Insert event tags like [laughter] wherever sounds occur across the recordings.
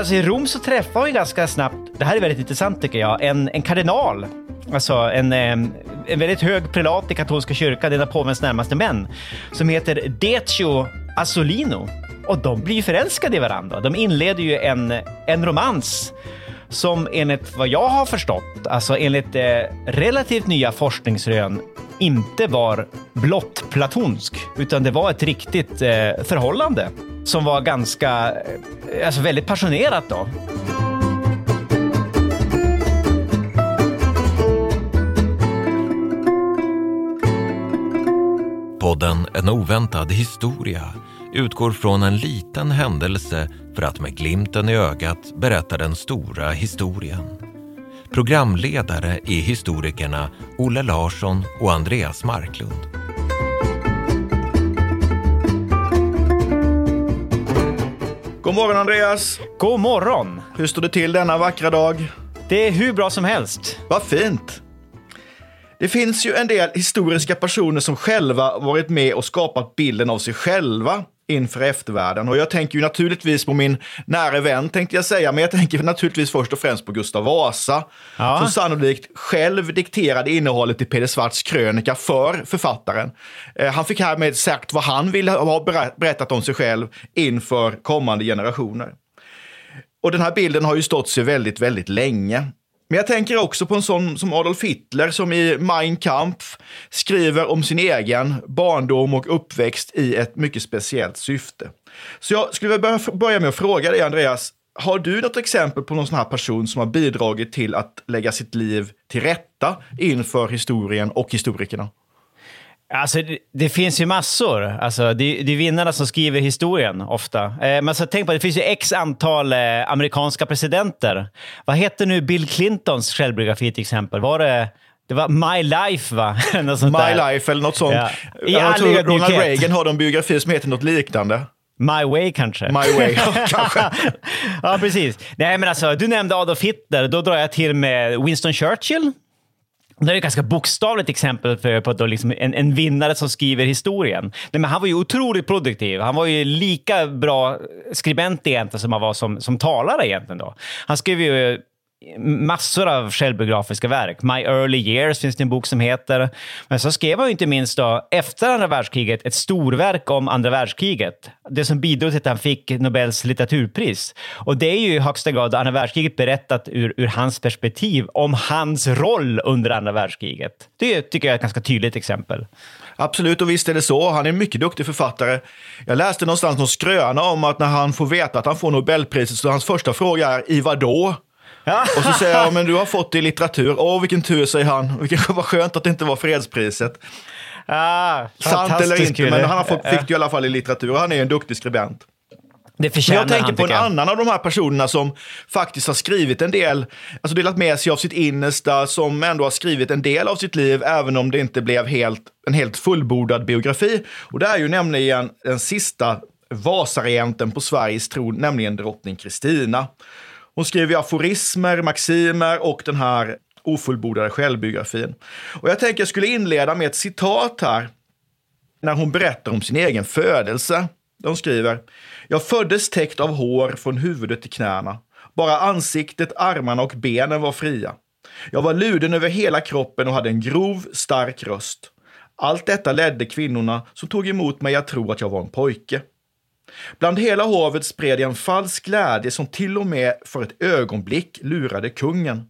Alltså i Rom så träffar vi ganska snabbt, det här är väldigt intressant tycker jag, en, en kardinal. Alltså en, ehm, en väldigt hög prelat i katolska kyrkan, en av påvens närmaste män, som heter Decio Assolino. Och de blir ju förälskade i varandra. De inleder ju en, en romans som enligt vad jag har förstått, alltså enligt eh, relativt nya forskningsrön, inte var blott platonsk, utan det var ett riktigt eh, förhållande som var ganska, eh, alltså väldigt passionerat då. Podden En oväntad historia utgår från en liten händelse för att med glimten i ögat berätta den stora historien. Programledare är historikerna Olle Larsson och Andreas Marklund. God morgon Andreas! God morgon! Hur står det till denna vackra dag? Det är hur bra som helst. Vad fint! Det finns ju en del historiska personer som själva varit med och skapat bilden av sig själva inför eftervärlden. Och jag tänker ju naturligtvis på min nära vän, tänkte jag säga, men jag tänker naturligtvis först och främst på Gustav Vasa, Ja. som sannolikt själv dikterade innehållet i Peder Svarts krönika för författaren. Eh, han fick härmed sagt vad han ville ha berä- berättat om sig själv inför kommande generationer. Och den här bilden har ju stått sig väldigt, väldigt länge. Men jag tänker också på en sån som Adolf Hitler som i Mein Kampf skriver om sin egen barndom och uppväxt i ett mycket speciellt syfte. Så jag skulle vilja börja- med att fråga dig, Andreas. Har du något exempel på någon sån här person som har bidragit till att lägga sitt liv till rätta inför historien och historikerna? Alltså, det, det finns ju massor. Alltså, det, det är vinnarna som skriver historien ofta. Eh, men alltså, tänk på, det finns ju x antal eh, amerikanska presidenter. Vad heter nu Bill Clintons självbiografi till exempel? Var det... Det var My Life, va? [laughs] My där. Life eller något sånt. Ja. I Jag tror Ronald. Reagan har en biografi som heter något liknande. My Way kanske? My Way, [laughs] kanske. ja, precis. Nej, men alltså, du nämnde Adolf Hitler. Då drar jag till med Winston Churchill. Det är ett ganska bokstavligt exempel för, på då liksom en, en vinnare som skriver historien. Nej, men han var ju otroligt produktiv. Han var ju lika bra skribent egentligen som han var som, som talare egentligen. Då. Han skrev ju massor av självbiografiska verk. My Early Years finns det en bok som heter. Men så skrev han ju inte minst då, efter andra världskriget ett storverk om andra världskriget. Det som bidrog till att han fick Nobels litteraturpris. Och det är ju i högsta grad andra världskriget berättat ur, ur hans perspektiv om hans roll under andra världskriget. Det tycker jag är ett ganska tydligt exempel. Absolut, och visst är det så. Han är en mycket duktig författare. Jag läste någonstans någon skröna om att när han får veta att han får Nobelpriset så hans första fråga är i vad då? [laughs] Och så säger jag, men du har fått det i litteratur. Åh, vilken tur, säger han. [laughs] Vilken, vad skönt att det inte var fredspriset. Ah, Sant eller inte, kille. men han har fått, fick det i alla fall i litteratur. Han är en duktig skribent. Det förtjänar jag tänker han, på en jag. annan av de här personerna som faktiskt har skrivit en del, alltså delat med sig av sitt innersta, som ändå har skrivit en del av sitt liv, även om det inte blev helt, en helt fullbordad biografi. Och det är ju nämligen den sista Vasaregenten på Sveriges tron, nämligen drottning Kristina. Hon skriver aforismer, maximer och den här ofullbordade självbiografin. Och jag tänker jag skulle inleda med ett citat här när hon berättar om sin egen födelse. De skriver, jag föddes täckt av hår från huvudet till knäna. Bara ansiktet, armarna och benen var fria. Jag var luden över hela kroppen och hade en grov, stark röst. Allt detta ledde kvinnorna som tog emot mig att tro att jag var en pojke. Bland hela hovet spred en falsk glädje som till och med för ett ögonblick lurade kungen.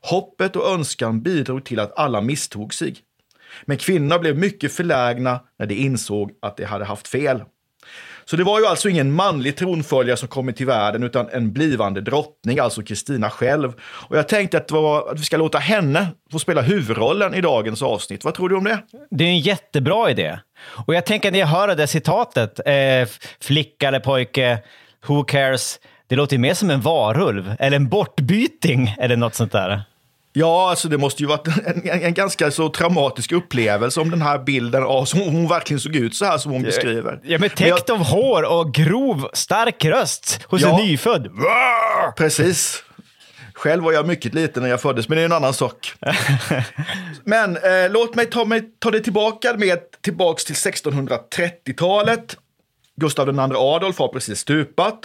Hoppet och önskan bidrog till att alla misstog sig. Men kvinnorna blev mycket förlägna när de insåg att de hade haft fel. Så det var ju alltså ingen manlig tronföljare som kommit till världen utan en blivande drottning, alltså Kristina själv. Och jag tänkte att, var, att vi ska låta henne få spela huvudrollen i dagens avsnitt. Vad tror du om det? Det är en jättebra idé. Och jag tänker när jag hör det citatet, eh, flicka eller pojke, who cares? Det låter ju mer som en varulv eller en bortbyting eller något sånt där. Ja, alltså det måste ju varit en, en, en, ganska så traumatisk upplevelse om den här bilden av som hon verkligen såg ut så här som hon beskriver. Ja, men täckt av hår och grov, stark röst hos Ja. en nyfödd. Precis. Själv var jag mycket liten när jag föddes, men det är en annan sak. [laughs] Men eh, låt mig ta, mig ta det tillbaka med tillbaks till 1630-talet. Gustav II Adolf har precis stupat.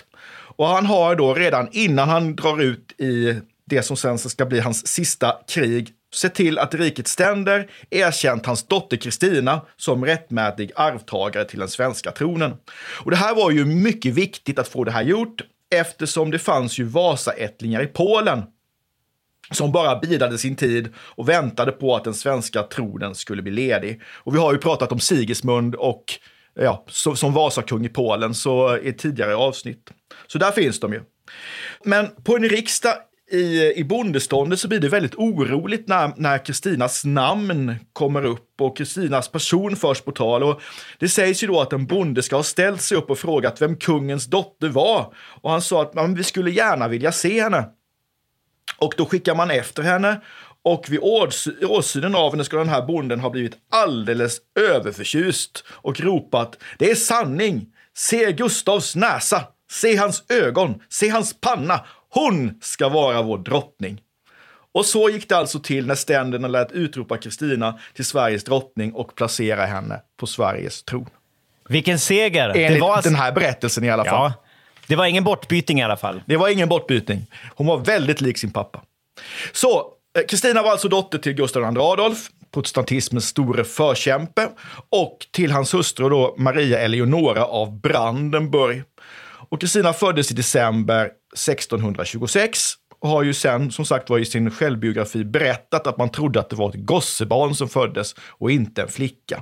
Och han har då redan innan han drar ut i det som sen ska bli hans sista krig se till att rikets ständer erkänt hans dotter Kristina som rättmätig arvtagare till den svenska tronen. Och det här var ju mycket viktigt att få det här gjort eftersom det fanns ju Vasaättlingar i Polen som bara bidade sin tid och väntade på att den svenska tronen skulle bli ledig. Och vi har ju pratat om Sigismund och ja, så, som Vasakung i Polen så i tidigare avsnitt. Så där finns de ju. Men på en riksdag i, i bondeståndet så blir det väldigt oroligt när, Kristinas namn kommer upp och Kristinas person förs på tal. Och det sägs ju då att en bonde ska ha ställt sig upp och frågat vem kungens dotter var. Och han sa att "Men vi skulle gärna vilja se henne. Och då skickar man efter henne och vid åsynen av henne ska den här bonden ha blivit alldeles överförtjust och ropat det är sanning. Se Gustavs näsa, se hans ögon, se hans panna. Hon ska vara vår drottning. Och så gick det alltså till när ständerna lät utropa Kristina till Sveriges drottning och placera henne på Sveriges tron. Vilken seger! Enligt Det var, den här berättelsen i alla fall. ja, det var ingen bortbyting i alla fall. Det var ingen bortbyting. Hon var väldigt lik sin pappa. Så, eh, Kristina var alltså dotter till Gustav II Adolf, protestantismens store förkämpe, och till hans hustru då Maria Eleonora av Brandenburg. Och Kristina föddes i december 1626 och har ju sen, som sagt var i sin självbiografi berättat att man trodde att det var ett gossebarn som föddes och inte en flicka.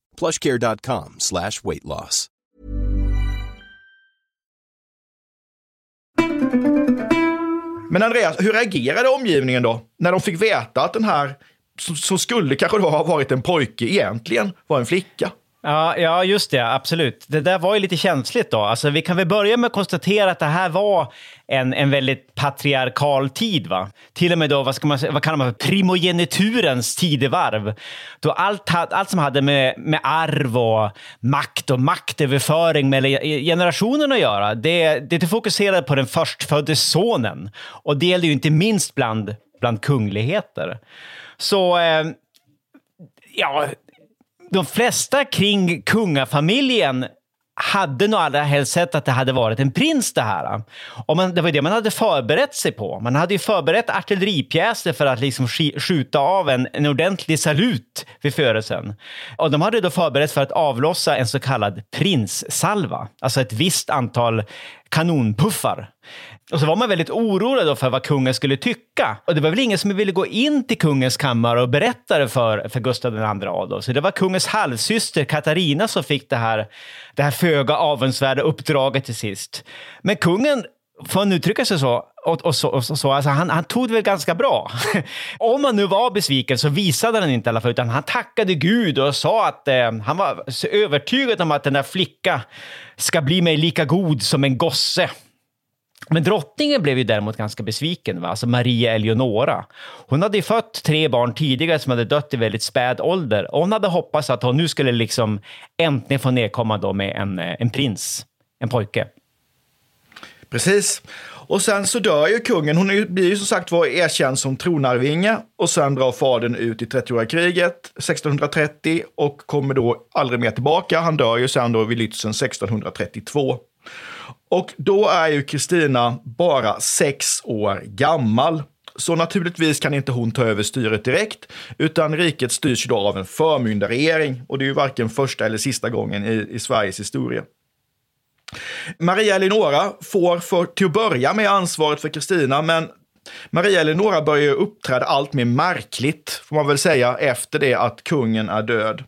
plushcare.com slash weight loss. Men Andreas, hur reagerade omgivningen då? När de fick veta att den här, som, som skulle kanske då ha varit en pojke, egentligen var en flicka? Ja, ja, just det. Absolut. Det där var ju lite känsligt då. Alltså, vi kan väl börja med att konstatera att det här var en, en väldigt patriarkal tid. Va? Till och med då, vad, ska man, vad kallar man för primogeniturens tidevarv. Då allt, allt som hade med, med arv och makt och maktöverföring mellan generationerna att göra, det, det fokuserade på den förstfödde sonen. Och det gällde ju inte minst bland, bland kungligheter. Så, eh, ja, de flesta kring kungafamiljen hade nog allra helst sett att det hade varit en prins det här. Och man, det var ju det man hade förberett sig på. Man hade ju förberett artilleripjäser för att liksom sk- skjuta av en, en ordentlig salut vid födelsen. Och de hade då förberett för att avlossa en så kallad prinssalva. Alltså ett visst antal kanonpuffar. Och så var man väldigt orolig då för vad kungen skulle tycka. Och det var väl ingen som ville gå in till kungens kammare och berätta det för, för Gustav II Adolf. Så det var kungens halvsyster Katarina som fick det här, det här föga avundsvärda uppdraget till sist. Men kungen får man uttrycka sig så, och, och så, och så alltså han, han, tog det väl ganska bra. [laughs] Om han nu var besviken så visade han inte i alla fall, utan han tackade Gud och sa att eh, han var så övertygad om att den där flicka ska bli mig lika god som en gosse. Men drottningen blev ju däremot ganska besviken, va? alltså Maria Eleonora. Hon hade ju fött tre barn tidigare som hade dött i väldigt späd ålder. Och hon hade hoppats att hon nu skulle liksom äntligen få nedkomma då med en, eh, en prins, en pojke. Precis. Och sen så dör ju kungen. Hon blir ju som sagt var erkänd som tronarvinge och sen drar fadern ut i 30-åriga kriget 1630 och kommer då aldrig mer tillbaka. Han dör ju sen då vid Lützen 1632. Och då är ju Kristina bara sex år gammal. Så naturligtvis kan inte hon ta över styret direkt, utan riket styrs då av en förmyndarregering. Och det är ju varken första eller sista gången i, i Sveriges historia. Maria Eleonora får för, till att börja med ansvaret för Kristina, men Maria Eleonora börjar uppträda allt mer märkligt, får man väl säga, efter det att kungen är död.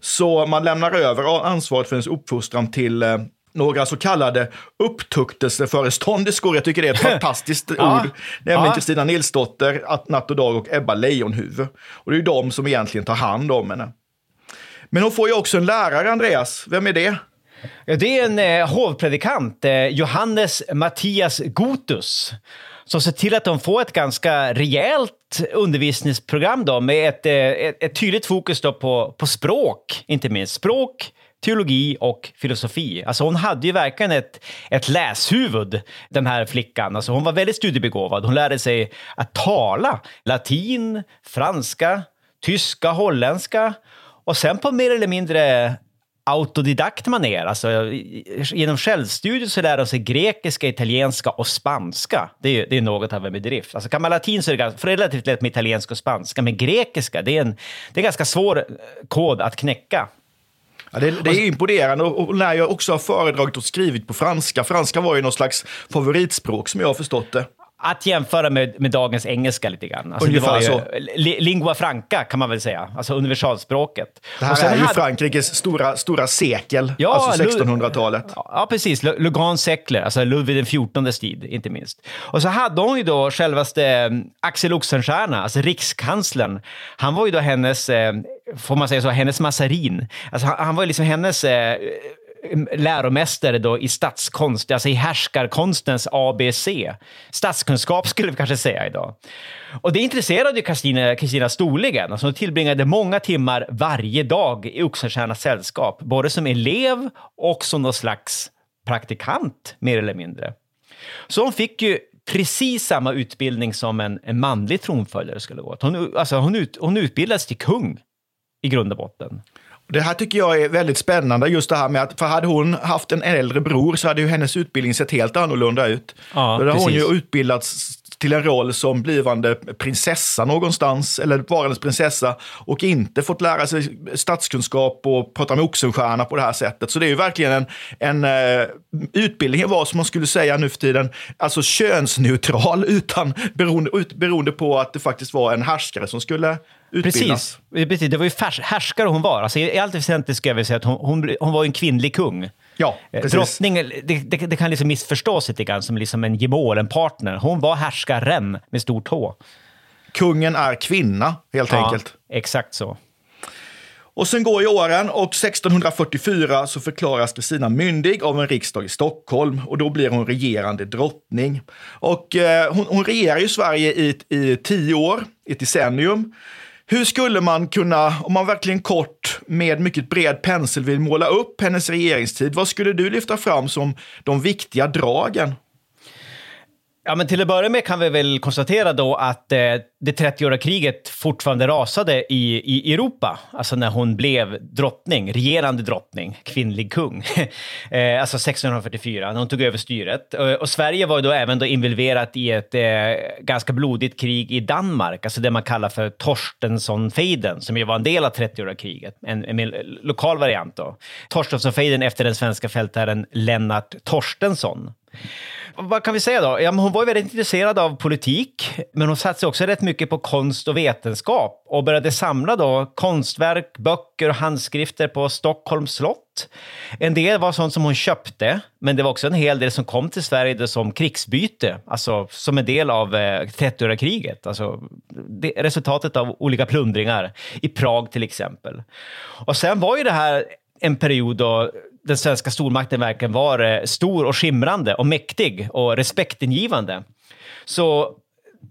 Så man lämnar över ansvaret för hennes uppfostran till eh, några så kallade upptuktelseförestånderskor. Jag tycker det är ett [laughs] fantastiskt Ja. ord. Nämligen Ja. Kristina Nilsdotter, Att- Natt och Dag och Ebba Leijonhufvud. Och det är ju de som egentligen tar hand om henne. Men hon får ju också en lärare, Andreas. Vem är det? Ja, det är en eh, hovpredikant, eh, Johannes Mattias Gotus, som ser till att de får ett ganska rejält undervisningsprogram då, med ett, eh, ett, ett tydligt fokus då på, på språk, inte minst. Språk, teologi och filosofi. Alltså hon hade ju verkligen ett, ett läshuvud, den här flickan. Alltså hon var väldigt studiebegåvad. Hon lärde sig att tala latin, franska, tyska, holländska och sen på mer eller mindre autodidakt manér, alltså genom självstudier så lär de sig grekiska, italienska och spanska. Det är, det är något av en bedrift. Alltså kan man latin så är det ganska, relativt lätt med italienska och spanska, men grekiska, det är en, det är en ganska svår kod att knäcka. Ja, det, det är imponerande och, när jag också har föredragit och skrivit på franska. Franska var ju någon slags favoritspråk som jag har förstått det. Att jämföra med, med dagens engelska lite grann. Alltså Ungefär ju, så. li- Lingua franca kan man väl säga, alltså universalspråket. Det här är ju hade- Frankrikes stora, stora sekel, Ja, alltså Lu- 1600-talet. Ja, precis. Le, Le Grand Secle, alltså Ludvig XIVs tid, inte minst. Och så hade hon ju då självaste eh, Axel Oxenstierna, alltså rikskanslern. Han var ju då hennes, eh, får man säga så, hennes massarin. Alltså han, han var ju liksom hennes eh, läromästare då i statskonst, alltså i härskarkonstens ABC. Statskunskap skulle vi kanske säga idag. Och det intresserade ju Kristina, Kristina storligen. Alltså hon tillbringade många timmar varje dag i Oxenstiernas sällskap, både som elev och som någon slags praktikant, mer eller mindre. Så hon fick ju precis samma utbildning som en, en manlig tronföljare skulle gå. Hon, alltså hon, ut, hon utbildades till kung i grund och botten. Det här tycker jag är väldigt spännande, just det här med att, för hade hon haft en äldre bror så hade ju hennes utbildning sett helt annorlunda ut. Ja, Då hade hon ju precis. utbildats till en roll som blivande prinsessa någonstans, eller varandes prinsessa, och inte fått lära sig statskunskap och prata med Oxenstierna på det här sättet. Så det är ju verkligen en, en uh, utbildning var, som man skulle säga nu för tiden, alltså könsneutral, utan beroende, ut, beroende på att det faktiskt var en härskare som skulle utbildas. Precis. Precis, det var ju härskare hon var. Alltså, I allt väsentligt ska jag väl säga att hon, hon, hon var en kvinnlig kung. Ja, Eh, precis. Drottning, det, det, det kan liksom missförstås lite grann som liksom en gemol, en partner. Hon var härskaren med stort H. Kungen är kvinna, helt enkelt. exakt så. Och sen går ju åren och 1644 så förklaras Kristina myndig av en riksdag i Stockholm och då blir hon regerande drottning. Och eh, hon, hon regerar ju Sverige i, i tio år, i ett decennium. Hur skulle man kunna, om man verkligen kort med mycket bred pensel vill måla upp hennes regeringstid, vad skulle du lyfta fram som de viktiga dragen? Ja, men till att börja med kan vi väl konstatera då att eh, det 30-åriga kriget fortfarande rasade i, i Europa. Alltså när hon blev drottning, regerande drottning, kvinnlig kung. [laughs] eh, alltså 1644, när hon tog över styret. Och, och Sverige var då även då involverat i ett eh, ganska blodigt krig i Danmark, alltså det man kallar för Torstensson-fejden, som ju var en del av 30-åriga kriget. En, en mer lokal variant då. Torstensson-fejden efter den svenska fältherren Lennart Torstensson. Vad kan vi säga då? Ja, men hon var väldigt intresserad av politik, men hon satsade också rätt mycket på konst och vetenskap och började samla då konstverk, böcker och handskrifter på Stockholms slott. En del var sånt som hon köpte, men det var också en hel del som kom till Sverige som krigsbyte, alltså som en del av eh, 30-åriga kriget. Alltså det, resultatet av olika plundringar i Prag till exempel. Och sen var ju det här en period då den svenska stormakten verkligen var eh, stor och skimrande och mäktig och respektingivande. Så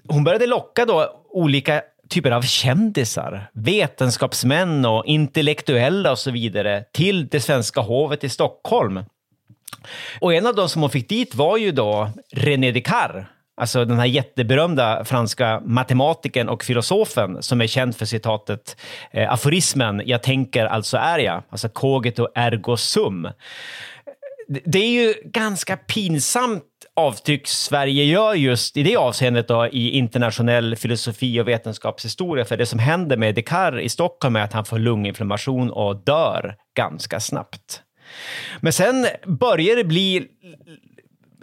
hon började locka då olika typer av kändisar, vetenskapsmän och intellektuella och så vidare till det svenska hovet i Stockholm. Och en av de som hon fick dit var ju då René Descartes, Alltså den här jätteberömda franska matematikern och filosofen som är känd för citatet eh, aforismen “Jag tänker, alltså är jag”, alltså cogito ergo sum. Det är ju ganska pinsamt avtryck Sverige gör just i det avseendet då, i internationell filosofi och vetenskapshistoria. För det som händer med Descartes i Stockholm är att han får lunginflammation och dör ganska snabbt. Men sen börjar det bli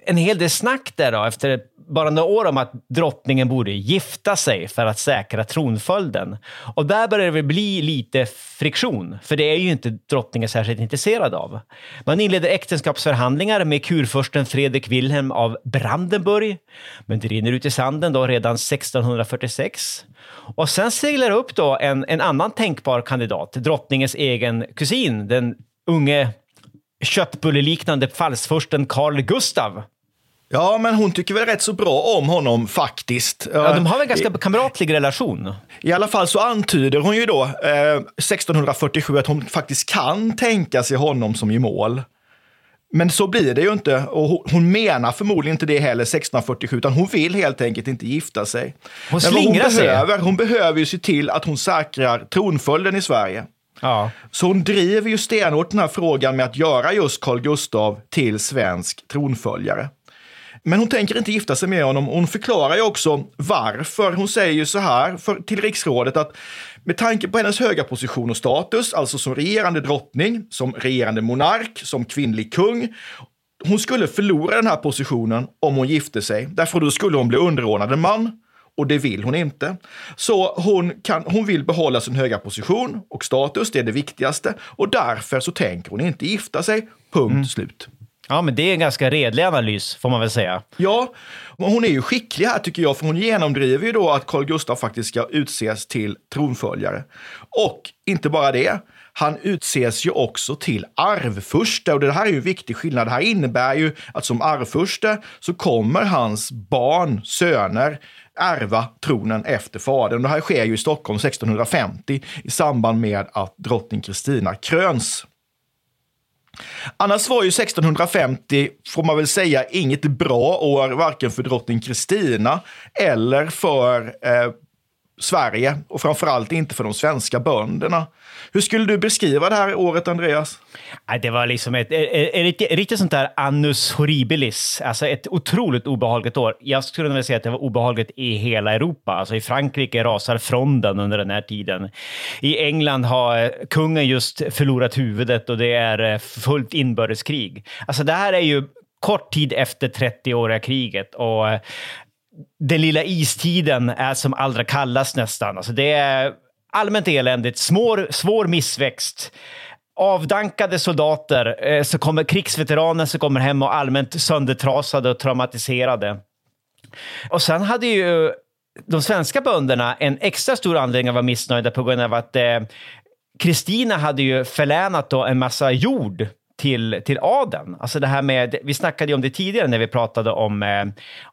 en hel del snack där då, efter bara några år om att drottningen borde gifta sig för att säkra tronföljden. Och där börjar det bli lite friktion, för det är ju inte drottningen särskilt intresserad av. Man inleder äktenskapsförhandlingar med kurfursten Fredrik Wilhelm av Brandenburg, men det rinner ut i sanden då redan 1646. Och sen seglar upp då en, en annan tänkbar kandidat, drottningens egen kusin, den unge köttbulleliknande falsfursten Carl Gustav. Ja, men hon tycker väl rätt så bra om honom faktiskt. Ja, de har väl en ganska kamratlig relation? I alla fall så antyder hon ju då eh, 1647 att hon faktiskt kan tänka sig honom som gemål. Men så blir det ju inte och hon menar förmodligen inte det heller 1647 utan hon vill helt enkelt inte gifta sig. Hon hon sig. Behöver, hon behöver ju se till att hon säkrar tronföljden i Sverige. Ja. Så hon driver ju stenhårt den här frågan med att göra just Carl Gustav till svensk tronföljare. Men hon tänker inte gifta sig med honom. Hon förklarar ju också varför. Hon säger ju så här för, till riksrådet att med tanke på hennes höga position och status, alltså som regerande drottning, som regerande monark, som kvinnlig kung, hon skulle förlora den här positionen om hon gifte sig. Därför då skulle hon bli underordnad en man och det vill hon inte. Så hon, kan, hon vill behålla sin höga position och status, det är det viktigaste. Och därför så tänker hon inte gifta sig. Punkt mm. slut. Ja, men det är en ganska redlig analys, får man väl säga. Ja, hon är ju skicklig här tycker jag, för hon genomdriver ju då att Carl Gustaf faktiskt ska utses till tronföljare. Och inte bara det, han utses ju också till arvfurste och det här är ju en viktig skillnad. Det här innebär ju att som arvfurste så kommer hans barn, söner, ärva tronen efter fadern. Det här sker ju i Stockholm 1650 i samband med att drottning Kristina kröns. Annars var ju 1650, får man väl säga, inget bra år, varken för drottning Kristina eller för eh, Sverige och framförallt inte för de svenska bönderna. Hur skulle du beskriva det här året, Andreas? Det var liksom ett, ett, ett riktigt sånt där annus horribilis, alltså ett otroligt obehagligt år. Jag skulle vilja säga att det var obehagligt i hela Europa. Alltså i Frankrike rasar fronden under den här tiden. I England har kungen just förlorat huvudet och det är eh, fullt inbördeskrig. Alltså det här är ju kort tid efter 30-åriga kriget och eh, den lilla istiden är som allra kallast nästan. Alltså det är allmänt eländigt, svår, svår missväxt avdankade soldater, eh, så kommer krigsveteraner som kommer hem och allmänt söndertrasade och traumatiserade. Och sen hade ju de svenska bönderna en extra stor anledning att vara missnöjda på grund av att eh, Kristina eh, hade ju förlänat då en massa jord till, till adeln. Alltså det här med, vi snackade ju om det tidigare när vi pratade om eh,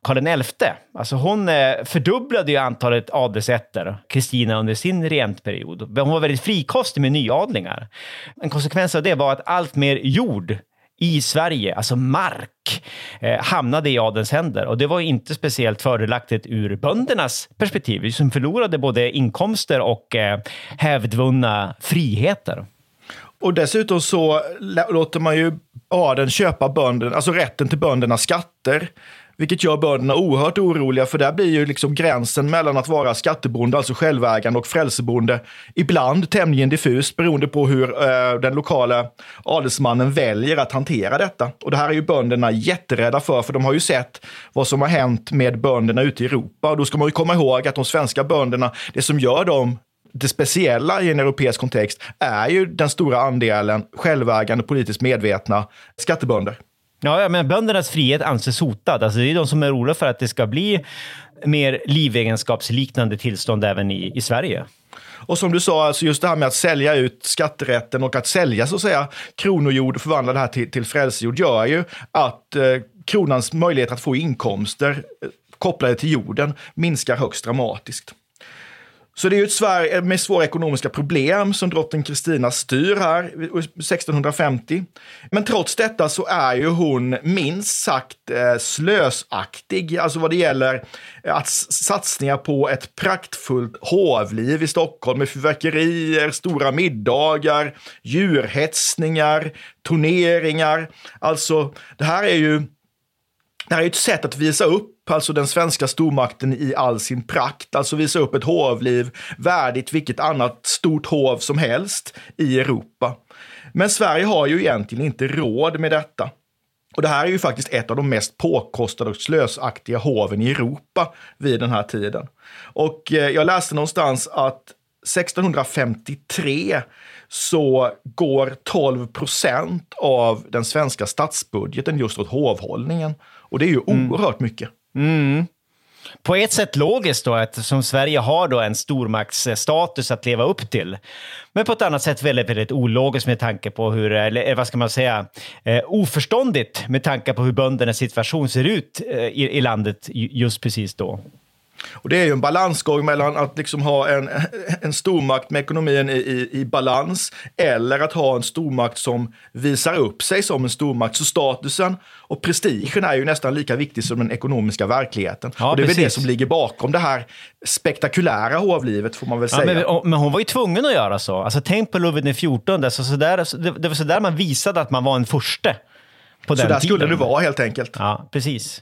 Karl XI. Alltså hon eh, fördubblade ju antalet adelsätter, Kristina, under sin regentperiod. Hon var väldigt frikostig med nyadlingar. En konsekvens av det var att allt mer jord i Sverige, alltså mark, eh, hamnade i adelns händer. Och det var inte speciellt fördelaktigt ur böndernas perspektiv, som förlorade både inkomster och eh, hävdvunna friheter. Och dessutom så låter man ju adeln köpa bönderna, alltså rätten till böndernas skatter Vilket gör bönderna oerhört oroliga, för där blir ju liksom gränsen mellan att vara skattebonde, alltså självägande, och frälsebonde ibland tämligen diffust beroende på hur eh, den lokala adelsmannen väljer att hantera detta. Och det här är ju bönderna jätterädda för, för de har ju sett vad som har hänt med bönderna ute i Europa. Och då ska man ju komma ihåg att de svenska bönderna, det som gör dem det speciella i en europeisk kontext är ju den stora andelen självägande, politiskt medvetna skattebönder. Ja, men böndernas frihet anses hotad. Alltså, det är de som är oroliga för att det ska bli mer livegenskapsliknande tillstånd även i, i Sverige. Och som du sa, alltså just det här med att sälja ut skatterätten och att sälja så att säga kronojord och förvandla det här till, till frälsejord gör ju att eh, kronans möjlighet att få inkomster eh, kopplade till jorden minskar högst dramatiskt. Så det är ju ett Sverige eh, med svåra ekonomiska problem som drottning Kristina styr här eh, 1650. Men trots detta så är ju hon minst sagt eh, slösaktig, alltså vad det gäller att satsningar på ett praktfullt hovliv i Stockholm med fyrverkerier, stora middagar, djurhetsningar, turneringar. Alltså, det här är ju det här är ett sätt att visa upp alltså den svenska stormakten i all sin prakt, alltså visa upp ett hovliv värdigt vilket annat stort hov som helst i Europa. Men Sverige har ju egentligen inte råd med detta. Och det här är ju faktiskt ett av de mest påkostade och slösaktiga hoven i Europa vid den här tiden. Och eh, jag läste någonstans att 1653 så går 12 procent av den svenska statsbudgeten just åt hovhållningen. Och det är ju mm. oerhört mycket. Mm. På ett sätt logiskt då, eftersom Sverige har då en stormaktsstatus att leva upp till. Men på ett annat sätt väldigt, väldigt ologiskt med tanke på hur, eller eh, vad ska man säga, eh, oförståndigt med tanke på hur böndernas situation ser ut eh, i, i landet just precis då. Och det är ju en balansgång mellan att liksom ha en, en stormakt med ekonomin i, i, i, balans eller att ha en stormakt som visar upp sig som en stormakt. Så statusen och prestigen är ju nästan lika viktig som den ekonomiska verkligheten. Ja, och det är precis. väl det som ligger bakom det här spektakulära hovlivet får man väl säga. Ja, men, men, hon var ju tvungen att göra så. Alltså, tänk på Ludvig XIV, så, så där, det, det var så där man visade att man var en förste. På så den där tiden. skulle det vara helt enkelt. Ja, precis.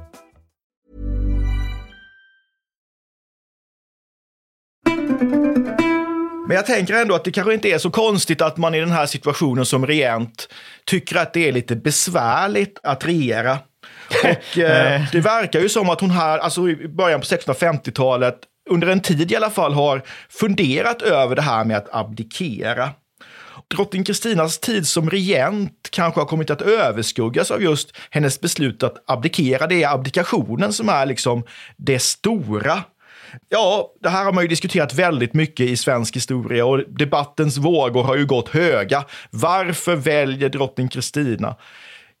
Men jag tänker ändå att det kanske inte är så konstigt att man i den här situationen som regent tycker att det är lite besvärligt att regera. Och [laughs] eh, det verkar ju som att hon här, alltså i början på 1650-talet, under en tid i alla fall, har funderat över det här med att abdikera. Drottning Kristinas tid som regent kanske har kommit att överskuggas av just hennes beslut att abdikera. Det är abdikationen som är liksom det stora. Ja, det här har man ju diskuterat väldigt mycket i svensk historia och debattens vågor har ju gått höga. Varför väljer drottning Kristina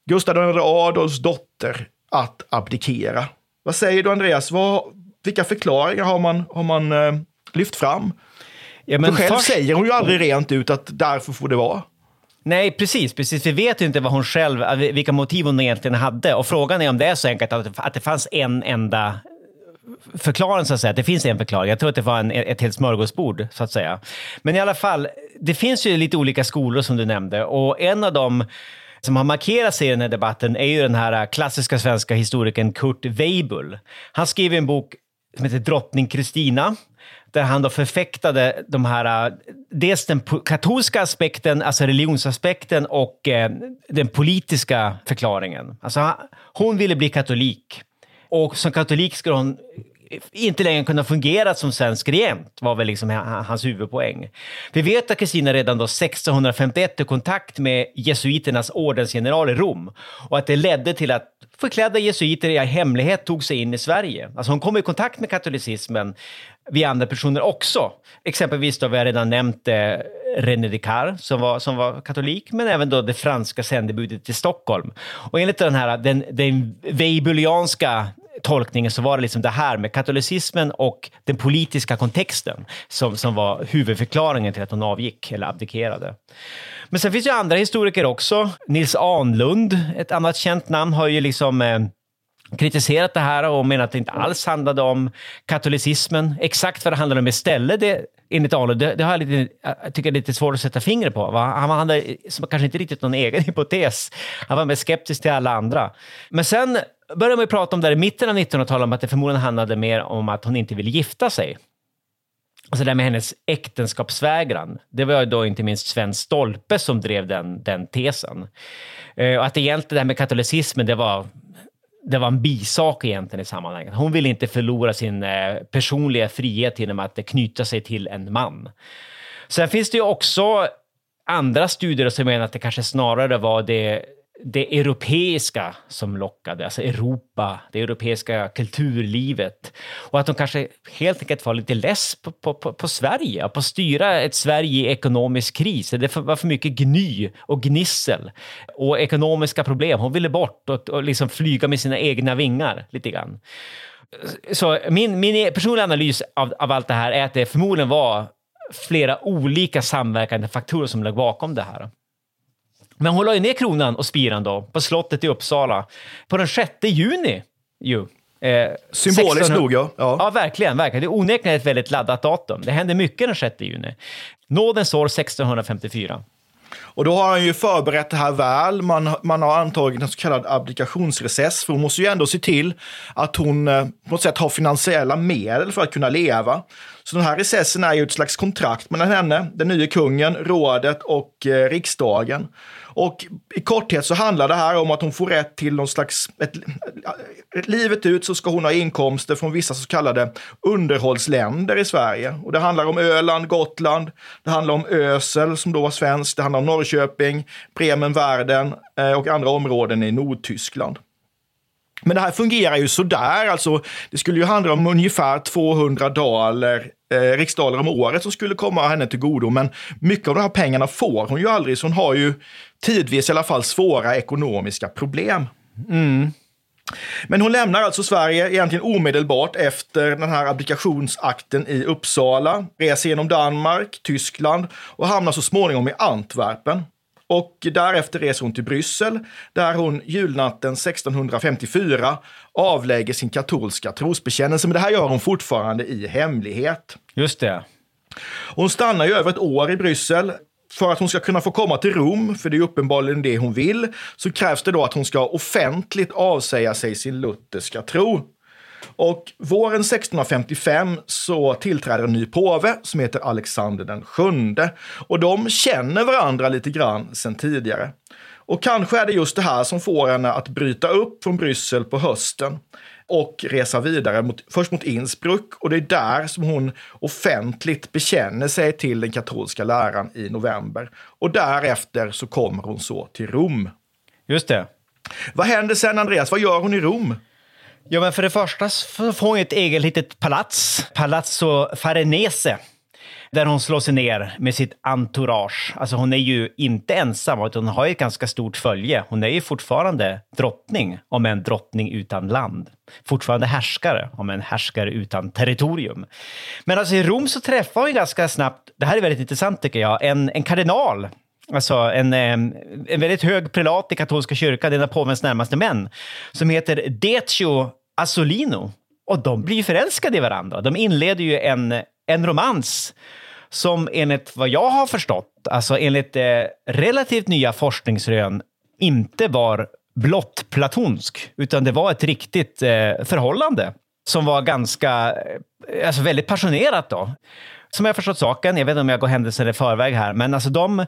Gustav II Adolfs dotter att abdikera. Vad säger du Andreas? Vad, vilka förklaringar har man, har man eh, lyft fram? Ja, För själv först- säger hon ju aldrig rent ut att därför får det vara. Nej, precis, precis. Vi vet ju inte vad hon själv, äh, vilka motiv hon egentligen hade. Och frågan är om det är så enkelt att, att det fanns en enda förklaring, så att säga. Det finns en förklaring. Jag tror att det var en, ett helt smörgåsbord, så att säga. Men i alla fall, det finns ju lite olika skolor som du nämnde. Och en av dem som har markerat sig i den här debatten är ju den här äh, klassiska svenska historikern Kurt Weibull. Han skriver en bok som heter Drottning Kristina där han då förfäktade de här, äh, dels den katolska aspekten, alltså religionsaspekten och äh, den politiska förklaringen. Alltså, hon ville bli katolik och som katolik skulle hon inte längre kunna fungera som svensk regent, var väl liksom hans huvudpoäng. Vi vet att Kristina redan då 1651 tog kontakt med jesuiternas ordensgeneral i Rom och att det ledde till att förklädda jesuiter i hemlighet tog sig in i Sverige. Alltså hon kom i kontakt med katolicismen via andra personer också. Exempelvis då, vi har redan nämnt eh, René Descartes som var, som var katolik, men även då det franska sändebudet till Stockholm. Och enligt den här, den, den weibulianska tolkningen så var det liksom det här med katolicismen och den politiska kontexten som, som var huvudförklaringen till att hon avgick eller abdikerade. Men sen finns ju andra historiker också. Nils Ahnlund, ett annat känt namn, har ju liksom eh, kritiserat det här och menar att det inte alls handlade om katolicismen. Exakt vad det handlade om istället, det, enligt Ahnlund, det, det har jag, lite, jag tycker är lite svårt att sätta fingret på. Va? Han hade som kanske inte riktigt någon egen [laughs] hypotes. Han var mer skeptisk till alla andra. Men sen började man ju prata om det här i mitten av 1900-talet, om att det förmodligen handlade mer om att hon inte ville gifta sig. Alltså det där med hennes äktenskapsvägran. Det var ju då inte minst Sven Stolpe som drev den, den tesen. Eh, och att egentligen det här med katolicismen, det var, det var en bisak egentligen i sammanhanget. Hon ville inte förlora sin eh, personliga frihet genom att knyta sig till en man. Sen finns det ju också andra studier som menar att det kanske snarare var det, det europeiska som lockade, alltså Europa, det europeiska kulturlivet. Och att de kanske helt enkelt var lite less på, på, på, på Sverige, på att styra ett Sverige i ekonomisk kris. Det var för mycket gny och gnissel och ekonomiska problem. Hon ville bort och, och liksom flyga med sina egna vingar lite grann. Så min, min personliga analys av, av allt det här är att det förmodligen var flera olika samverkande faktorer som låg bakom det här. Men hon la ju ner kronan och spiran då på slottet i Uppsala på den 6 juni. Ju. Eh, Symboliskt 1600 nog, ja. ja. Ja, verkligen. verkligen. Det är onekligen ett väldigt laddat datum. Det hände mycket den 6 juni. Nådens år 1654. Och då har han ju förberett det här väl. Man, man har antagit en så kallad abdikationsrecess, för hon måste ju ändå se till att hon eh, på något sätt har finansiella medel för att kunna leva. Så den här recessen är ju ett slags kontrakt mellan henne, den nya kungen, rådet och eh, riksdagen. Och i korthet så handlar det här om att hon får rätt till någon slags... Ett, ett, livet ut så ska hon ha inkomster från vissa så kallade underhållsländer i Sverige. Och det handlar om Öland, Gotland, det handlar om Ösel som då var svenskt, det handlar om Norrköping, Bremen, Värden eh, och andra områden i Nordtyskland. Men det här fungerar ju sådär. Alltså, det skulle ju handla om ungefär 200 daler, eh, riksdaler om året som skulle komma henne till godo. Men mycket av de här pengarna får hon ju aldrig, så hon har ju tidvis i alla fall svåra ekonomiska problem. Men hon lämnar alltså Sverige egentligen omedelbart efter den här abdikationsakten i Uppsala, reser genom Danmark, Tyskland och hamnar så småningom i Antwerpen. Och därefter reser hon till Bryssel där hon julnatten 1654 avlägger sin katolska trosbekännelse. Men det här gör hon fortfarande i hemlighet. Just det. Hon stannar ju över ett år i Bryssel. För att hon ska kunna få komma till Rom, för det är uppenbarligen det hon vill, så krävs det då att hon ska offentligt avsäga sig sin lutherska tro. Och våren 1655 så tillträder en ny påve som heter Alexander den sjunde. Och de känner varandra lite grann sedan tidigare. Och kanske är det just det här som får henne att bryta upp från Bryssel på hösten och resa vidare, mot, först mot Innsbruck. Och det är där som hon offentligt bekänner sig till den katolska läran i november. Och därefter så kommer hon så till Rom. Just det. Vad händer sen, Andreas? Vad gör hon i Rom? Ja, men för det första så får hon ett eget litet palats, Palazzo Farnese. där hon slår sig ner med sitt entourage. Alltså hon är ju inte ensam, utan hon har ju ett ganska stort följe. Hon är ju fortfarande drottning, om en drottning utan land. Fortfarande härskare, om en härskare utan territorium. Men alltså i Rom så träffar hon ganska snabbt, det här är väldigt intressant tycker jag, en, en kardinal Alltså en, ehm, en väldigt hög prelat i katolska kyrkan, en av påvens närmaste män, som heter Decio Assolino. Och de blir ju förälskade i varandra. De inleder ju en, en romans som enligt vad jag har förstått, alltså enligt eh, relativt nya forskningsrön, inte var blott platonsk, utan det var ett riktigt eh, förhållande som var ganska, eh, alltså väldigt passionerat då som jag förstått saken, jag vet inte om jag går händelser i förväg här, men alltså de eh,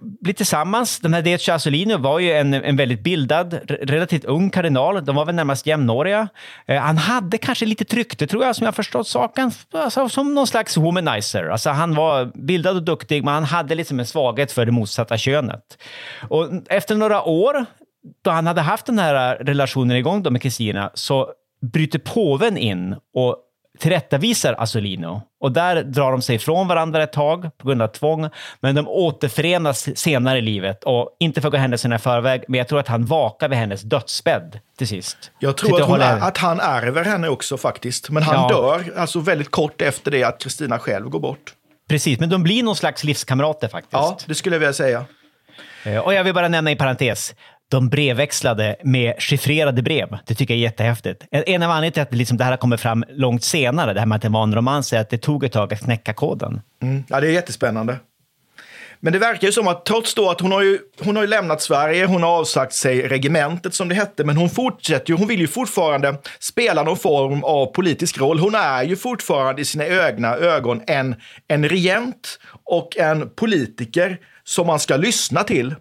blir tillsammans. Den här Decio Asolino var ju en, en väldigt bildad, relativt ung kardinal. De var väl närmast jämnåriga. Eh, han hade kanske lite trykte, tror jag, som jag förstått saken, alltså, som någon slags womanizer. Alltså han var bildad och duktig, men han hade liksom en svaghet för det motsatta könet. Och efter några år, då han hade haft den här relationen igång då med Kristina, så bryter påven in och tillrättavisar Asolino. Och där drar de sig ifrån varandra ett tag på grund av tvång, men de återförenas senare i livet. Och inte för att gå händelserna i förväg, men jag tror att han vakar vid hennes dödsbädd till sist. Jag tror att, är, att han ärver henne också faktiskt. Men han ja. dör alltså väldigt kort efter det att Kristina själv går bort. Precis, men de blir någon slags livskamrater faktiskt. Ja, det skulle jag vilja säga. Eh, och jag vill bara nämna i parentes, de brevväxlade med chiffrerade brev. Det tycker jag är jättehäftigt. En av anledningarna till att liksom det här har kommit fram långt senare, det här med att det var en romans, är att det tog ett tag att knäcka koden. Mm. Ja, det är jättespännande. Men det verkar ju som att trots då att hon har ju, hon har ju lämnat Sverige, hon har avsagt sig regementet som det hette, men hon fortsätter ju, hon vill ju fortfarande spela någon form av politisk roll. Hon är ju fortfarande i sina egna ögon en, en regent och en politiker som man ska lyssna till.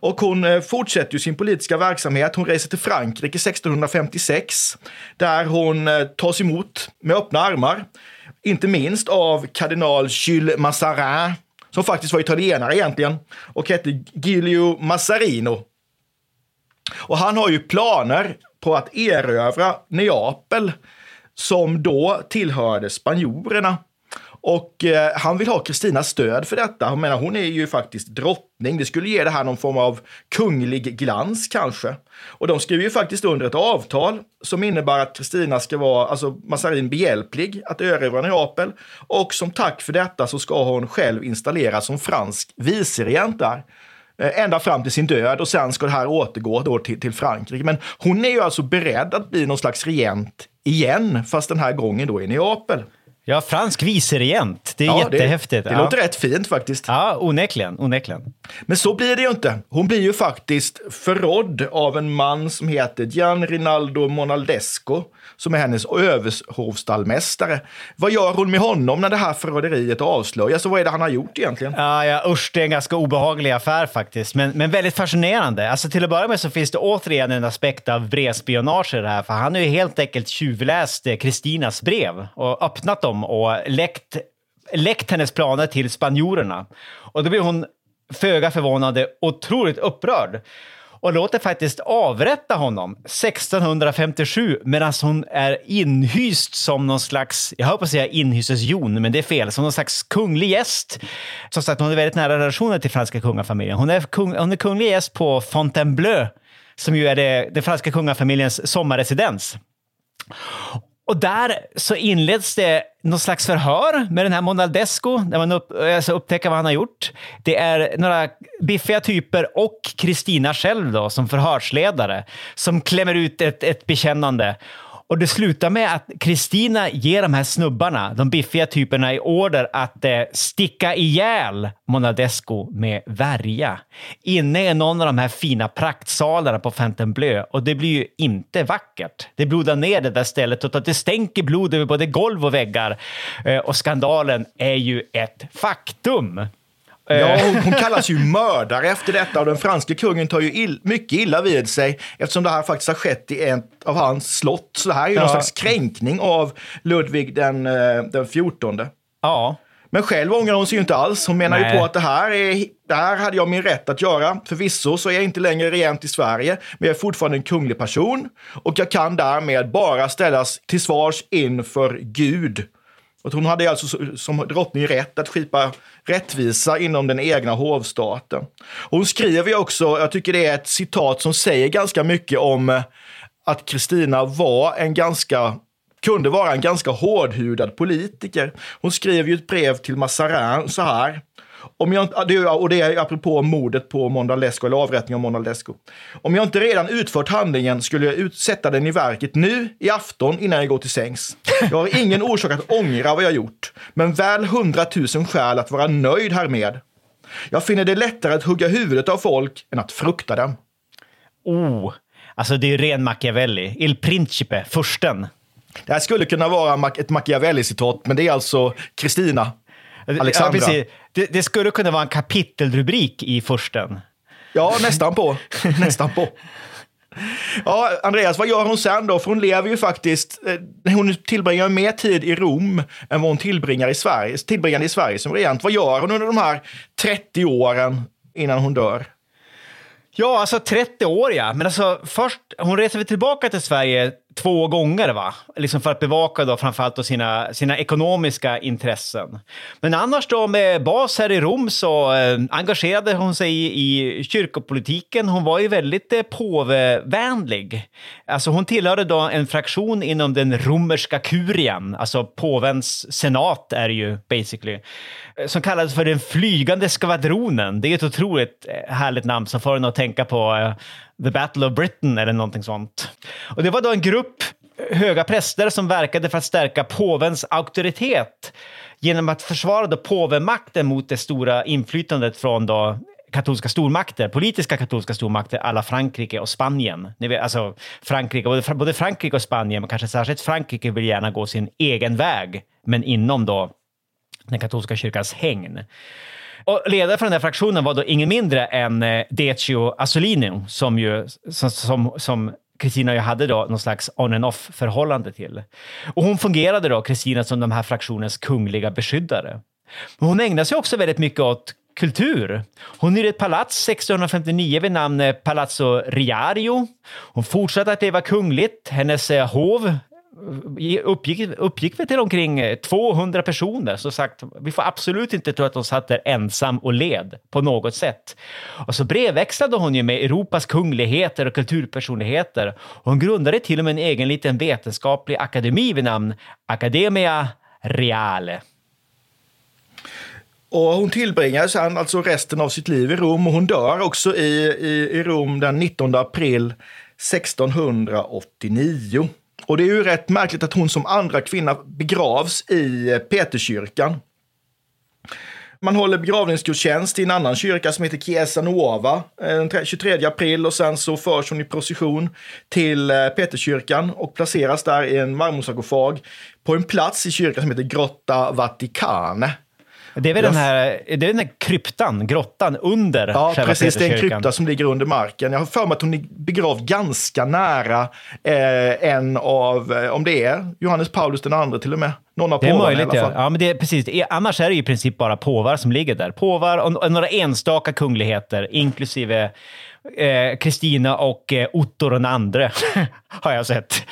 Och hon eh, fortsätter ju sin politiska verksamhet. Hon reser till Frankrike 1656 där hon eh, tas emot med öppna armar. Inte minst av kardinal Jules Mazarin som faktiskt var italienare egentligen och hette Giulio Massarino. Och han har ju planer på att erövra Neapel som då tillhörde spanjorerna. Och eh, han vill ha Kristinas stöd för detta. Han menar, hon är ju faktiskt drottning. Det skulle ge det här någon form av kunglig glans kanske. Och de skriver ju faktiskt under ett avtal som innebär att Kristina ska vara, alltså Massarin behjälplig att erövra Neapel. Och som tack för detta så ska hon själv installeras som fransk viceregent där eh, ända fram till sin död och sen ska det här återgå då till, till Frankrike. Men hon är ju alltså beredd att bli någon slags regent igen, fast den här gången då i Neapel. Ja, fransk viceregent. Det är ja, jättehäftigt. Det, det ja. låter rätt fint faktiskt. Ja, onekligen, onekligen. Men så blir det ju inte. Hon blir ju faktiskt förrådd av en man som heter Gian Rinaldo Monaldesco, som är hennes övershovstallmästare. Vad gör hon med honom när det här förråderiet avslöjas? Och vad är det han har gjort egentligen? Ja, ja, usch, det är en ganska obehaglig affär faktiskt, men, men väldigt fascinerande. Alltså till att börja med så finns det återigen en aspekt av brevspionage i det här, för han har ju helt enkelt tjuvläst eh, Kristinas brev och öppnat dem och läckt, läckt hennes planer till spanjorerna. Och då blir hon föga förvånande otroligt upprörd och låter faktiskt avrätta honom 1657 medan hon är inhyst som någon slags, jag höll på att säga inhysesjon, men det är fel, som någon slags kunglig gäst. Som sagt, hon har väldigt nära relationer till franska kungafamiljen. Hon är, kung, hon är kunglig gäst på Fontainebleau, som ju är det, den franska kungafamiljens sommarresidens. Och där så inleds det någon slags förhör med den här Monaldesco, där man upp, alltså upptäcker vad han har gjort. Det är några biffiga typer och Kristina själv då, som förhörsledare, som klämmer ut ett, ett bekännande. Och det slutar med att Kristina ger de här snubbarna, de biffiga typerna, i order att eh, sticka ihjäl Monadesco med värja. Inne i någon av de här fina praktsalarna på Fontainebleau. Och det blir ju inte vackert. Det blodar ner det där stället och det stänker blod över både golv och väggar. Eh, och skandalen är ju ett faktum. Ja, eh. hon, hon, kallas ju mördare efter detta och den franske kungen tar ju ill, mycket illa vid sig eftersom det här faktiskt har skett i ett av hans slott. Så det här är ju ja. någon slags kränkning av Ludvig den, eh, den 14. Ja. Men själv ångrar hon sig ju inte alls. Hon menar Nej. ju på att det här, är, det här hade jag min rätt att göra. Förvisso så är jag inte längre regent i Sverige, men jag är fortfarande en kunglig person och jag kan därmed bara ställas till svars inför Gud och hon hade alltså som drottning rätt att skipa rättvisa inom den egna hovstaten. Och hon skriver ju också, jag tycker det är ett citat som säger ganska mycket om eh, att Kristina var en ganska kunde vara en ganska hårdhudad politiker. Hon skrev ju ett brev till Mazarin så här. Om jag, och det är apropå mordet på Mondalesco, eller avrättningen av Mondalesco. Om jag inte redan utfört handlingen skulle jag utsätta den i verket nu i afton innan jag går till sängs. Jag har ingen orsak att ångra vad jag gjort, men väl hundratusen skäl att vara nöjd härmed. Jag finner det lättare att hugga huvudet av folk än att frukta dem. Oh, alltså det är ren Machiavelli. Il Principe, fursten. Det här skulle kunna vara ett Machiavelli-citat, men det är alltså Kristina. Alexandra. Ja, det, det, skulle kunna vara en kapitelrubrik i försten. Ja, nästan på. [laughs] nästan på. Ja, Andreas, vad gör hon sen då? För hon lever ju faktiskt, eh, hon tillbringar mer tid i Rom än vad hon tillbringar i Sverige, tillbringade i Sverige som regent. Vad gör hon under de här 30 åren innan hon dör? Ja, alltså 30 år ja. Men alltså först, hon reser väl tillbaka till Sverige två gånger, va? Liksom för att bevaka då framförallt då sina, sina ekonomiska intressen. Men annars då med bas här i Rom så eh, engagerade hon sig i, i kyrkopolitiken. Hon var ju väldigt eh, påvevänlig. Alltså hon tillhörde då en fraktion inom den romerska kurian, alltså påvens senat är det ju basically, eh, som kallades för den flygande skvadronen. Det är ett otroligt eh, härligt namn som får en att tänka på eh, The Battle of Britain eller någonting sånt. Och det var då en grupp höga präster som verkade för att stärka påvens auktoritet genom att försvara då påvemakten mot det stora inflytandet från då katolska stormakter, politiska katolska stormakter alla Frankrike och Spanien. Ni vet, alltså Frankrike, både Frankrike och Spanien, men kanske särskilt Frankrike vill gärna gå sin egen väg, men inom då den katolska kyrkans hägn. Och ledare för den här fraktionen var då ingen mindre än eh, Decio Assolino, som ju som, som, som Kristina ju hade då någon slags on and off förhållande till. Och hon fungerade då, Kristina, som de här fraktionens kungliga beskyddare. Men hon ägnade sig också väldigt mycket åt kultur. Hon hyrde ett palats 1659 vid namn eh, Palazzo Riario. Hon fortsatte att leva kungligt. Hennes eh, hov uppgick, uppgick vi till omkring eh, 200 personer. Så sagt, vi får absolut inte tro att hon satt där ensam och led på något sätt. Och så brevväxlade hon ju med Europas kungligheter och kulturpersonligheter. Hon grundade till och med en egen liten vetenskaplig akademi vid namn Academia Reale. Och hon tillbringar sen alltså resten av sitt liv i Rom och hon dör också i, i, i Rom den 19 april 1689. Och det är ju rätt märkligt att hon som andra kvinna begravs i eh, Peterskyrkan. Man håller begravningsgudstjänst i en annan kyrka som heter Chiesa Nuova eh, den 23 april och sen så förs hon i procession till Peterkyrkan Peterskyrkan och placeras där i en marmorsarkofag på en plats i kyrkan som heter Grotta Vaticane. Det är väl den här, det är den här kryptan, grottan under Ja, precis. Det är en krypta som ligger under marken. Jag har för mig att hon är begravd ganska nära eh, en av, eh, om det är Johannes Paulus den andra till och med. Någon av det är påvarna möjligt, i alla fall. Ja. ja, men det är precis. Annars är det i princip bara påvar som ligger där. Påvar och några enstaka kungligheter, inklusive Kristina eh, och eh, Otto den andre, [laughs] har jag sett.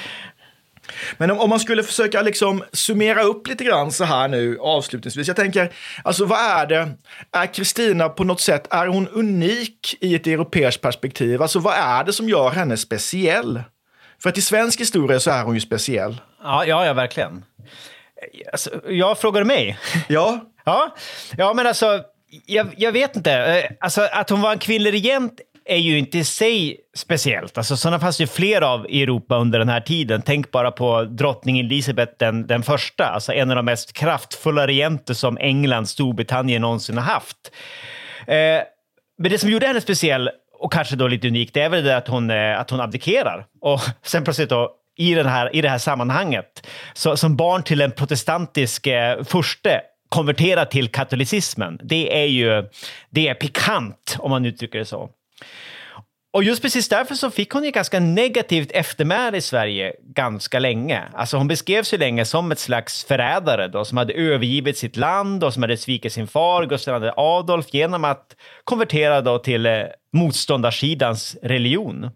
Men om, om, man skulle försöka liksom summera upp lite grann så här nu avslutningsvis. Jag tänker, alltså vad är det? Är Kristina på något sätt, är hon unik i ett europeiskt perspektiv? Alltså vad är det som gör henne speciell? För att i svensk historia så är hon ju speciell. Ja, ja, ja verkligen. Alltså, jag frågar mig. Ja. [laughs] ja. Ja, men alltså, jag, jag, vet inte. Eh, alltså, att hon var en kvinnlig regent är ju inte i sig speciellt. Alltså, sådana fanns ju fler av i Europa under den här tiden. Tänk bara på drottning Elisabeth den, den första, alltså en av de mest kraftfulla regenter som England, Storbritannien någonsin har haft. Eh, men det som gjorde henne speciell, och kanske då lite unikt, det är väl det att hon, eh, att hon abdikerar. Och [laughs] sen plötsligt då, i, den här, i det här sammanhanget, så, som barn till en protestantisk eh, furste, konvertera till katolicismen. Det är ju det är pikant, om man uttrycker det så. Och just precis därför så fick hon ju ganska negativt eftermäle i Sverige ganska länge. Alltså hon beskrevs ju länge som ett slags förrädare då, som hade övergivit sitt land och som hade svikit sin far, Gustav II Adolf, genom att konvertera då till eh, motståndarsidans religion.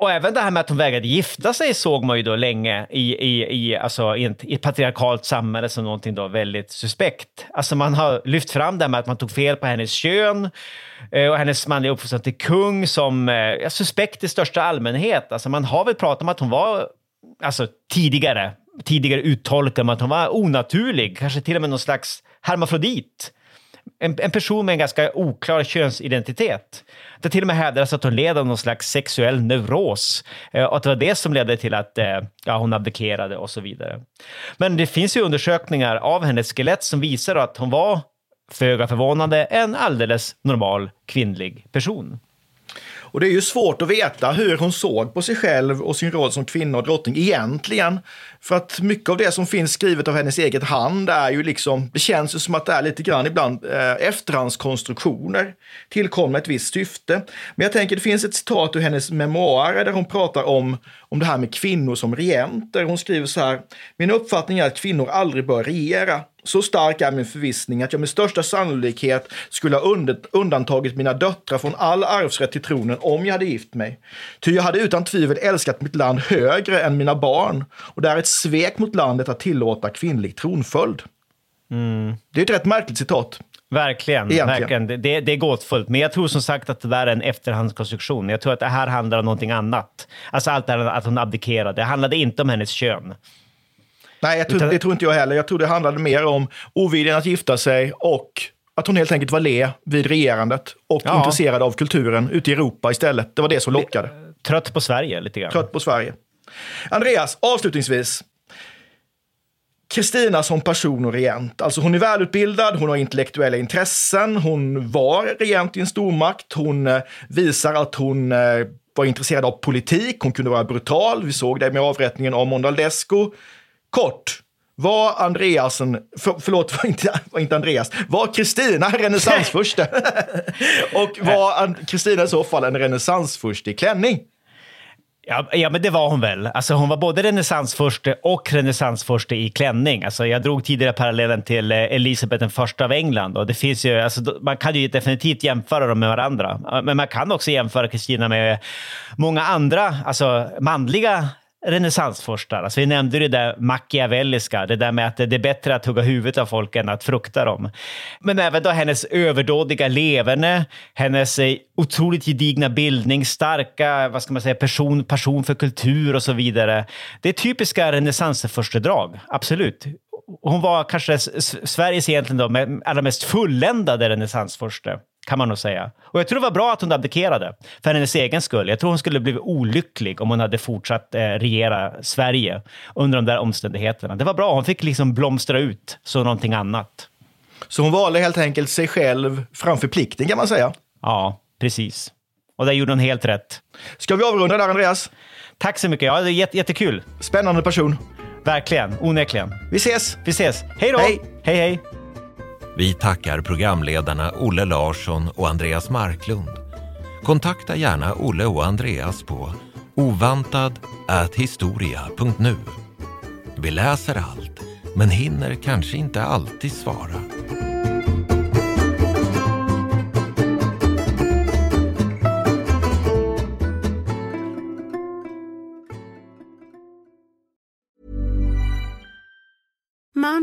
Och även det här med att hon vägrade gifta sig såg man ju då länge i, i, i, alltså, i, ett, i ett patriarkalt samhälle som någonting då väldigt suspekt. Alltså man har lyft fram det här med att man tog fel på hennes kön eh, och hennes manliga uppfostran till kung som eh, suspekt i största allmänhet. Alltså man har väl pratat om att hon var alltså, tidigare, tidigare uttolkad om att hon var onaturlig, kanske till och med någon slags hermafrodit en, en, person med en ganska oklar könsidentitet. Det till och med hävdades att hon led av någon slags sexuell neuros eh, och att det var det som ledde till att eh, ja, hon abdikerade och så vidare. Men det finns ju undersökningar av hennes skelett som visar att hon var, föga förvånande, en alldeles normal kvinnlig person. Och det är ju svårt att veta hur hon såg på sig själv och sin roll som kvinna och drottning egentligen. För att mycket av det som finns skrivet av hennes eget hand är ju liksom, det känns ju som att det är lite grann ibland eh, efterhandskonstruktioner tillkomna ett visst syfte. Men jag tänker det finns ett citat ur hennes memoarer där hon pratar om, om det här med kvinnor som regenter. Hon skriver så här, min uppfattning är att kvinnor aldrig bör regera. Så stark är min förvissning att jag med största sannolikhet skulle ha undantagit mina döttrar från all arvsrätt till tronen om jag hade gift mig. Ty jag hade utan tvivel älskat mitt land högre än mina barn och det är ett svek mot landet att tillåta kvinnlig tronföljd. Mm. Det är ett rätt märkligt citat. Verkligen. verkligen. Det, det är gåtfullt. Men jag tror som sagt att det där är en efterhandskonstruktion. Jag tror att det här handlar om någonting annat. Alltså allt det här att hon abdikerade. Det handlade inte om hennes kön. Nej, jag tror, Utan... det tror inte jag heller. Jag tror det handlade mer om oviljan att gifta sig och att hon helt enkelt var le vid regerandet och ja. intresserad av kulturen ute i Europa istället. Det var det som lockade. Trött på Sverige lite grann. Trött på Sverige. Andreas, avslutningsvis. Kristina som person och regent. Alltså hon är välutbildad, hon har intellektuella intressen, hon var regent i en stormakt, hon eh, visar att hon eh, var intresserad av politik, hon kunde vara brutal. Vi såg det med avrättningen av Mondaldesco. Kort, var Andreasen, för, förlåt, var inte, var inte Andreas, var Kristina renässansfurste? [laughs] och var Kristina i så fall en renässansfurste i klänning? Ja, ja, men det var hon väl. Alltså, hon var både renässansfurste och renässansfurste i klänning. Alltså, jag drog tidigare parallellen till eh, Elisabeth den första av England. Och det finns ju, alltså, man kan ju definitivt jämföra dem med varandra. Men man kan också jämföra Kristina med många andra alltså, manliga renässansforstar. Alltså vi nämnde det där machiavelliska, det där med att det är bättre att hugga huvudet av folk än att frukta dem. Men även då hennes överdådiga leverne, hennes eh, otroligt gedigna bildning, starka vad ska man säga, person, passion för kultur och så vidare. Det är typiska renässansförstedrag, absolut. Hon var kanske Sveriges egentligen då, allra mest fulländade renässansfurste kan man nog säga. Och jag tror det var bra att hon abdikerade, för hennes egen skull. Jag tror hon skulle blivit olycklig om hon hade fortsatt eh, regera Sverige under de där omständigheterna. Det var bra, hon fick liksom blomstra ut som någonting annat. Så hon valde helt enkelt sig själv framför plikten kan man säga? Ja, precis. Och där gjorde hon helt rätt. Ska vi avrunda där, Andreas? Tack så mycket. Ja, det är jätte, jättekul. Spännande person. Verkligen, onekligen. Vi ses! Vi ses. Hej då! Hej, hej! hej. Vi tackar programledarna Olle Larsson och Andreas Marklund. Kontakta gärna Olle och Andreas på ovantad.historia.nu. Vi läser allt, men hinner kanske inte alltid svara.